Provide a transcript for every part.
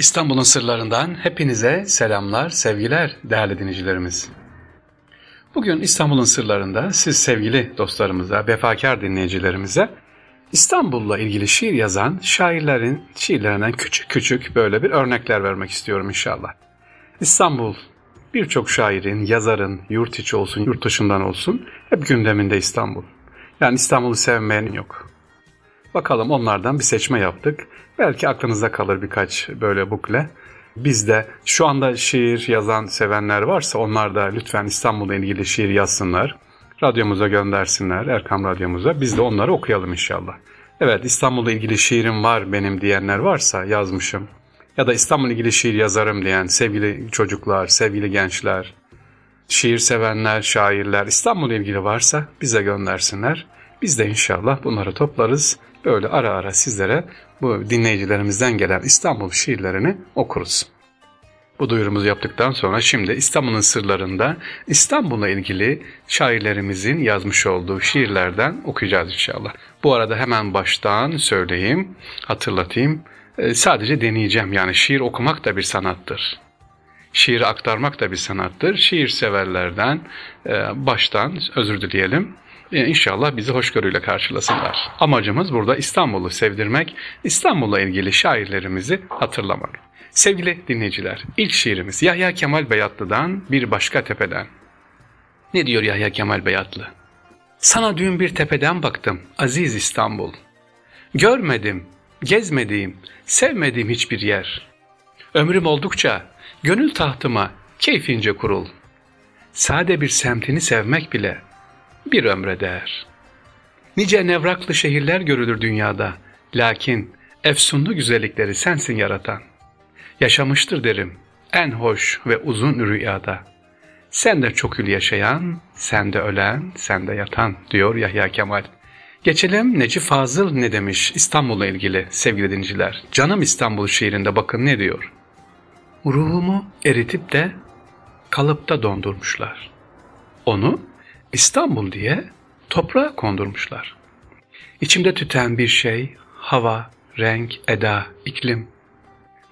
İstanbul'un sırlarından hepinize selamlar, sevgiler değerli dinleyicilerimiz. Bugün İstanbul'un sırlarında siz sevgili dostlarımıza, vefakar dinleyicilerimize İstanbul'la ilgili şiir yazan şairlerin şiirlerinden küçük küçük böyle bir örnekler vermek istiyorum inşallah. İstanbul birçok şairin, yazarın, yurt içi olsun, yurt dışından olsun hep gündeminde İstanbul. Yani İstanbul'u sevmeyen yok. Bakalım onlardan bir seçme yaptık. Belki aklınıza kalır birkaç böyle bukle. Biz de şu anda şiir yazan sevenler varsa onlar da lütfen İstanbul'la ilgili şiir yazsınlar. Radyomuza göndersinler, Erkam Radyomuza. Biz de onları okuyalım inşallah. Evet İstanbul'la ilgili şiirim var benim diyenler varsa yazmışım. Ya da İstanbul'la ilgili şiir yazarım diyen sevgili çocuklar, sevgili gençler, şiir sevenler, şairler İstanbul'la ilgili varsa bize göndersinler. Biz de inşallah bunları toplarız. Böyle ara ara sizlere bu dinleyicilerimizden gelen İstanbul şiirlerini okuruz. Bu duyurumuzu yaptıktan sonra şimdi İstanbul'un sırlarında İstanbul'la ilgili şairlerimizin yazmış olduğu şiirlerden okuyacağız inşallah. Bu arada hemen baştan söyleyeyim, hatırlatayım. Ee, sadece deneyeceğim yani şiir okumak da bir sanattır. Şiiri aktarmak da bir sanattır. Şiir severlerden e, baştan özür dileyelim. E, inşallah bizi hoşgörüyle karşılasınlar. Amacımız burada İstanbul'u sevdirmek, İstanbul'la ilgili şairlerimizi hatırlamak. Sevgili dinleyiciler, ilk şiirimiz Yahya Kemal Beyatlı'dan Bir Başka Tepeden. Ne diyor Yahya Kemal Beyatlı? Sana dün bir tepeden baktım aziz İstanbul. Görmedim, gezmediğim, sevmediğim hiçbir yer. Ömrüm oldukça gönül tahtıma keyfince kurul. Sade bir semtini sevmek bile bir ömre değer. Nice nevraklı şehirler görülür dünyada. Lakin efsunlu güzellikleri sensin yaratan. Yaşamıştır derim en hoş ve uzun rüyada. Sen de çok ül yaşayan, sen de ölen, sen de yatan diyor Yahya Kemal. Geçelim Necip Fazıl ne demiş İstanbul'la ilgili sevgili dinciler. Canım İstanbul şiirinde bakın ne diyor. Ruhumu eritip de kalıpta dondurmuşlar. Onu İstanbul diye toprağa kondurmuşlar. İçimde tüten bir şey, hava, renk, eda, iklim.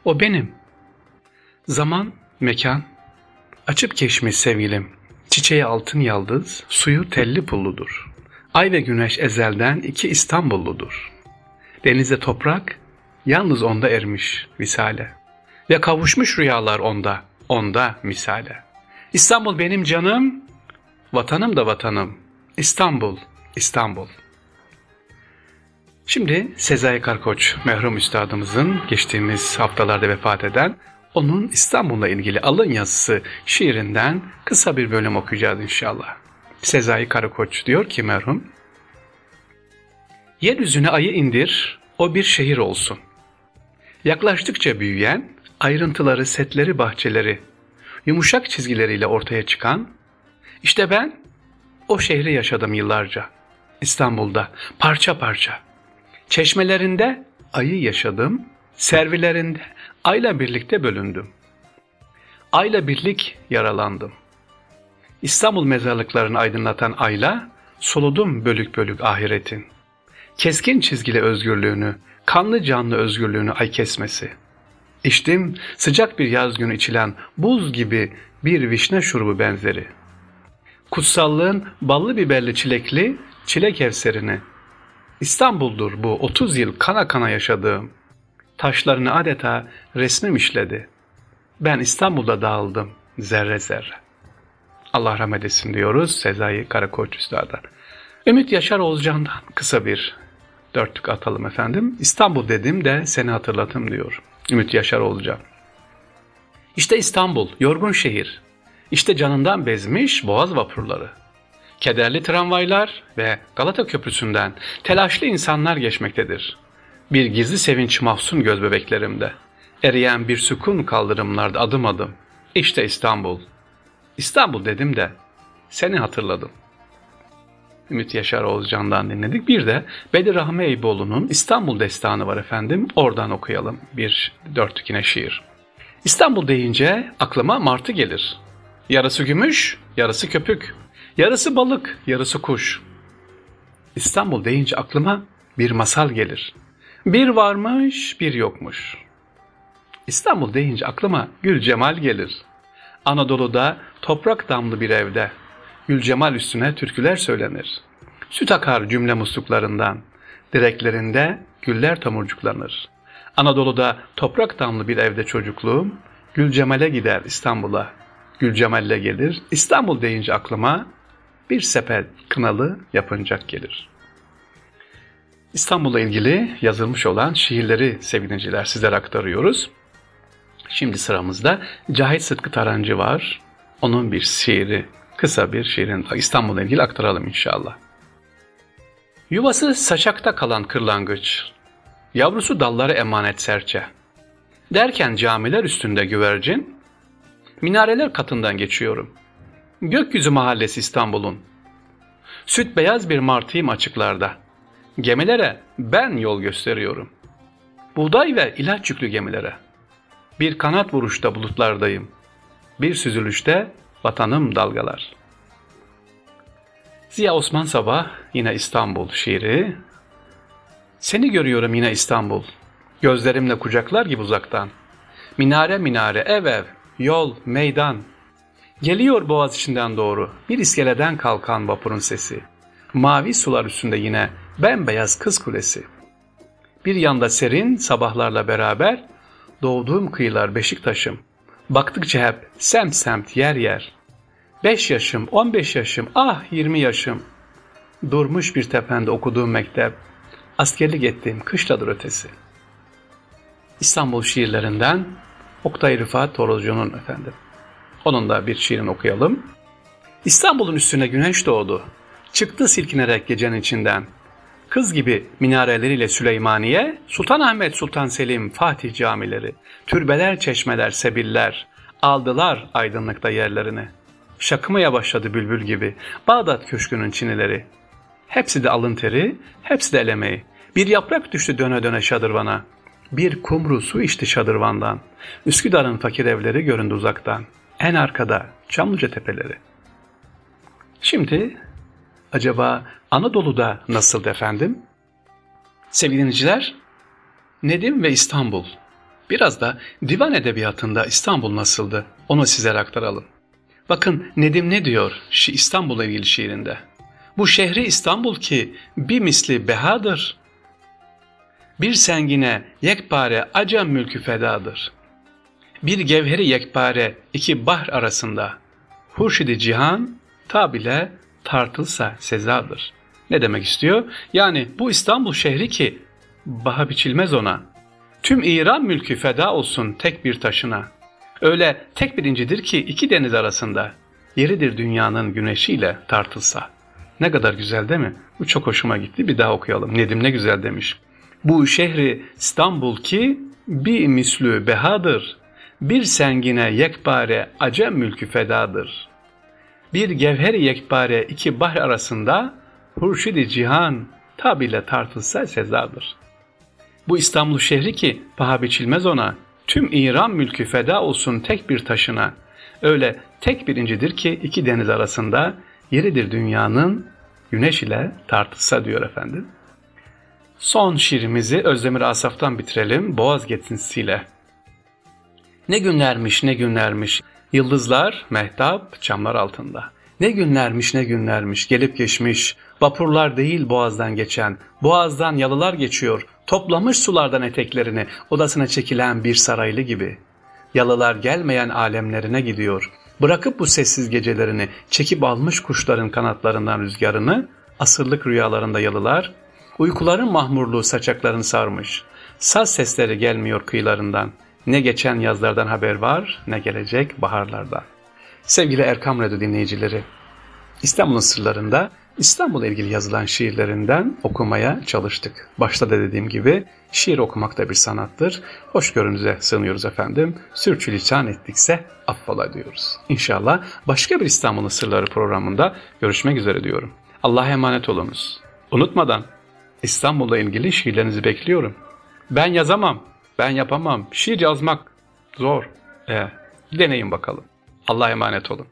O benim. Zaman, mekan, açıp geçmiş sevgilim. Çiçeği altın yaldız, suyu telli pulludur. Ay ve güneş ezelden iki İstanbulludur. Denize toprak, yalnız onda ermiş visale. Ve kavuşmuş rüyalar onda, onda misale. İstanbul benim canım, Vatanım da vatanım. İstanbul, İstanbul. Şimdi Sezai Karkoç merhum üstadımızın geçtiğimiz haftalarda vefat eden onun İstanbul'la ilgili alın yazısı şiirinden kısa bir bölüm okuyacağız inşallah. Sezai Karakoç diyor ki merhum, Yeryüzüne ayı indir, o bir şehir olsun. Yaklaştıkça büyüyen, ayrıntıları, setleri, bahçeleri, yumuşak çizgileriyle ortaya çıkan işte ben o şehri yaşadım yıllarca. İstanbul'da parça parça. Çeşmelerinde ayı yaşadım, servilerinde ayla birlikte bölündüm. Ayla birlik yaralandım. İstanbul mezarlıklarını aydınlatan ayla soludum bölük bölük ahiretin. Keskin çizgili özgürlüğünü, kanlı canlı özgürlüğünü ay kesmesi. İçtim sıcak bir yaz günü içilen buz gibi bir vişne şurubu benzeri.'' Kutsallığın ballı biberli çilekli çilek evserini. İstanbul'dur bu 30 yıl kana kana yaşadığım. Taşlarını adeta resmim işledi. Ben İstanbul'da dağıldım zerre zerre. Allah rahmet etsin diyoruz Sezai Karakoç Üstad'a. Ümit Yaşar Oğuzcan'dan kısa bir dörtlük atalım efendim. İstanbul dedim de seni hatırlatım diyor. Ümit Yaşar Oğuzcan. İşte İstanbul, yorgun şehir. İşte canından bezmiş boğaz vapurları. Kederli tramvaylar ve Galata Köprüsü'nden telaşlı insanlar geçmektedir. Bir gizli sevinç mahzun göz bebeklerimde. Eriyen bir sükun kaldırımlarda adım adım. İşte İstanbul. İstanbul dedim de seni hatırladım. Ümit Yaşar Oğuzcan'dan dinledik. Bir de Bedir Rahmi Eyüboğlu'nun İstanbul Destanı var efendim. Oradan okuyalım bir dörtlük yine şiir. İstanbul deyince aklıma martı gelir. Yarısı gümüş, yarısı köpük. Yarısı balık, yarısı kuş. İstanbul deyince aklıma bir masal gelir. Bir varmış, bir yokmuş. İstanbul deyince aklıma Gül Cemal gelir. Anadolu'da toprak damlı bir evde Gül Cemal üstüne türküler söylenir. Süt akar cümle musluklarından, direklerinde güller tomurcuklanır. Anadolu'da toprak damlı bir evde çocukluğum, Gül Cemal'e gider İstanbul'a. Gül Cemal'le gelir, İstanbul deyince aklıma bir sepet kınalı yapıncak gelir. İstanbul'la ilgili yazılmış olan şiirleri sevgiliciler sizlere aktarıyoruz. Şimdi sıramızda Cahit Sıtkı Tarancı var. Onun bir şiiri, kısa bir şiirin İstanbul'la ilgili aktaralım inşallah. Yuvası saçakta kalan kırlangıç, yavrusu dalları emanet serçe. Derken camiler üstünde güvercin, minareler katından geçiyorum. Gökyüzü mahallesi İstanbul'un. Süt beyaz bir martıyım açıklarda. Gemilere ben yol gösteriyorum. Buğday ve ilaç yüklü gemilere. Bir kanat vuruşta bulutlardayım. Bir süzülüşte vatanım dalgalar. Ziya Osman Sabah yine İstanbul şiiri. Seni görüyorum yine İstanbul. Gözlerimle kucaklar gibi uzaktan. Minare minare ev ev, yol, meydan. Geliyor boğaz içinden doğru bir iskeleden kalkan vapurun sesi. Mavi sular üstünde yine bembeyaz kız kulesi. Bir yanda serin sabahlarla beraber doğduğum kıyılar Beşiktaş'ım. Baktıkça hep semt semt yer yer. Beş yaşım, on beş yaşım, ah yirmi yaşım. Durmuş bir tepende okuduğum mektep. Askerlik ettiğim kışladır ötesi. İstanbul şiirlerinden Oktay Rıfat Torozcu'nun efendim. Onun da bir şiirini okuyalım. İstanbul'un üstüne güneş doğdu. Çıktı silkinerek gecenin içinden. Kız gibi minareleriyle Süleymaniye, Sultanahmet Sultan Selim Fatih camileri, türbeler, çeşmeler, sebiller aldılar aydınlıkta yerlerini. Şakımaya başladı bülbül gibi Bağdat köşkünün çinileri. Hepsi de alın teri, hepsi de elemeği. Bir yaprak düştü döne döne şadırvana. Bir kumru su içti şadırvandan. Üsküdar'ın fakir evleri göründü uzaktan. En arkada Çamlıca tepeleri. Şimdi acaba Anadolu'da nasıl efendim? Sevgili dinleyiciler, Nedim ve İstanbul. Biraz da divan edebiyatında İstanbul nasıldı onu sizlere aktaralım. Bakın Nedim ne diyor Şi İstanbul'la ilgili şiirinde. Bu şehri İstanbul ki bir misli behadır. Bir sengine yekpare acem mülkü fedadır. Bir gevheri yekpare iki bahr arasında. Hurşidi cihan ta bile tartılsa sezadır. Ne demek istiyor? Yani bu İstanbul şehri ki baha biçilmez ona. Tüm İran mülkü feda olsun tek bir taşına. Öyle tek bir incidir ki iki deniz arasında. Yeridir dünyanın güneşiyle tartılsa. Ne kadar güzel değil mi? Bu çok hoşuma gitti. Bir daha okuyalım. Nedim ne güzel demiş. Bu şehri İstanbul ki bir mislü behadır. Bir sengine yekpare acem mülkü fedadır. Bir gevher yekpare iki bahr arasında hurşidi cihan tabile tartılsa sezadır. Bu İstanbul şehri ki paha biçilmez ona, tüm İran mülkü feda olsun tek bir taşına. Öyle tek bir incidir ki iki deniz arasında yeridir dünyanın güneş ile tartılsa diyor efendim. Son şiirimizi Özdemir Asaf'tan bitirelim. Boğaz getintisiyle. Ne günlermiş ne günlermiş, yıldızlar, mehtap, çamlar altında. Ne günlermiş ne günlermiş, gelip geçmiş, vapurlar değil boğazdan geçen, boğazdan yalılar geçiyor, toplamış sulardan eteklerini, odasına çekilen bir saraylı gibi. Yalılar gelmeyen alemlerine gidiyor, bırakıp bu sessiz gecelerini, çekip almış kuşların kanatlarından rüzgarını, asırlık rüyalarında yalılar, uykuların mahmurluğu saçaklarını sarmış, saz sesleri gelmiyor kıyılarından, ne geçen yazlardan haber var, ne gelecek baharlardan. Sevgili Erkam Radyo dinleyicileri, İstanbul'un sırlarında İstanbul'la ilgili yazılan şiirlerinden okumaya çalıştık. Başta da dediğim gibi şiir okumak da bir sanattır. Hoşgörünüze sığınıyoruz efendim. Sürçülisan ettikse affola diyoruz. İnşallah başka bir İstanbul'un sırları programında görüşmek üzere diyorum. Allah'a emanet olunuz. Unutmadan İstanbul'la ilgili şiirlerinizi bekliyorum. Ben yazamam, ben yapamam. Şiir yazmak zor. Ee, deneyin bakalım. Allah'a emanet olun.